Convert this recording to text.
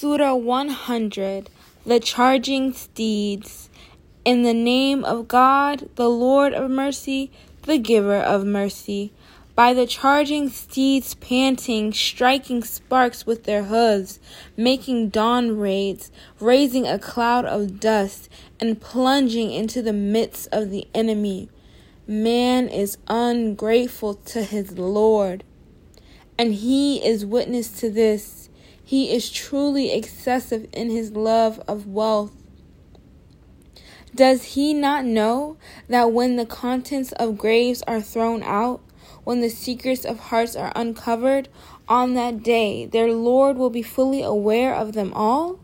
Surah 100 The Charging Steeds. In the name of God, the Lord of mercy, the giver of mercy. By the charging steeds panting, striking sparks with their hooves, making dawn raids, raising a cloud of dust, and plunging into the midst of the enemy. Man is ungrateful to his Lord, and he is witness to this. He is truly excessive in his love of wealth. Does he not know that when the contents of graves are thrown out, when the secrets of hearts are uncovered, on that day their Lord will be fully aware of them all?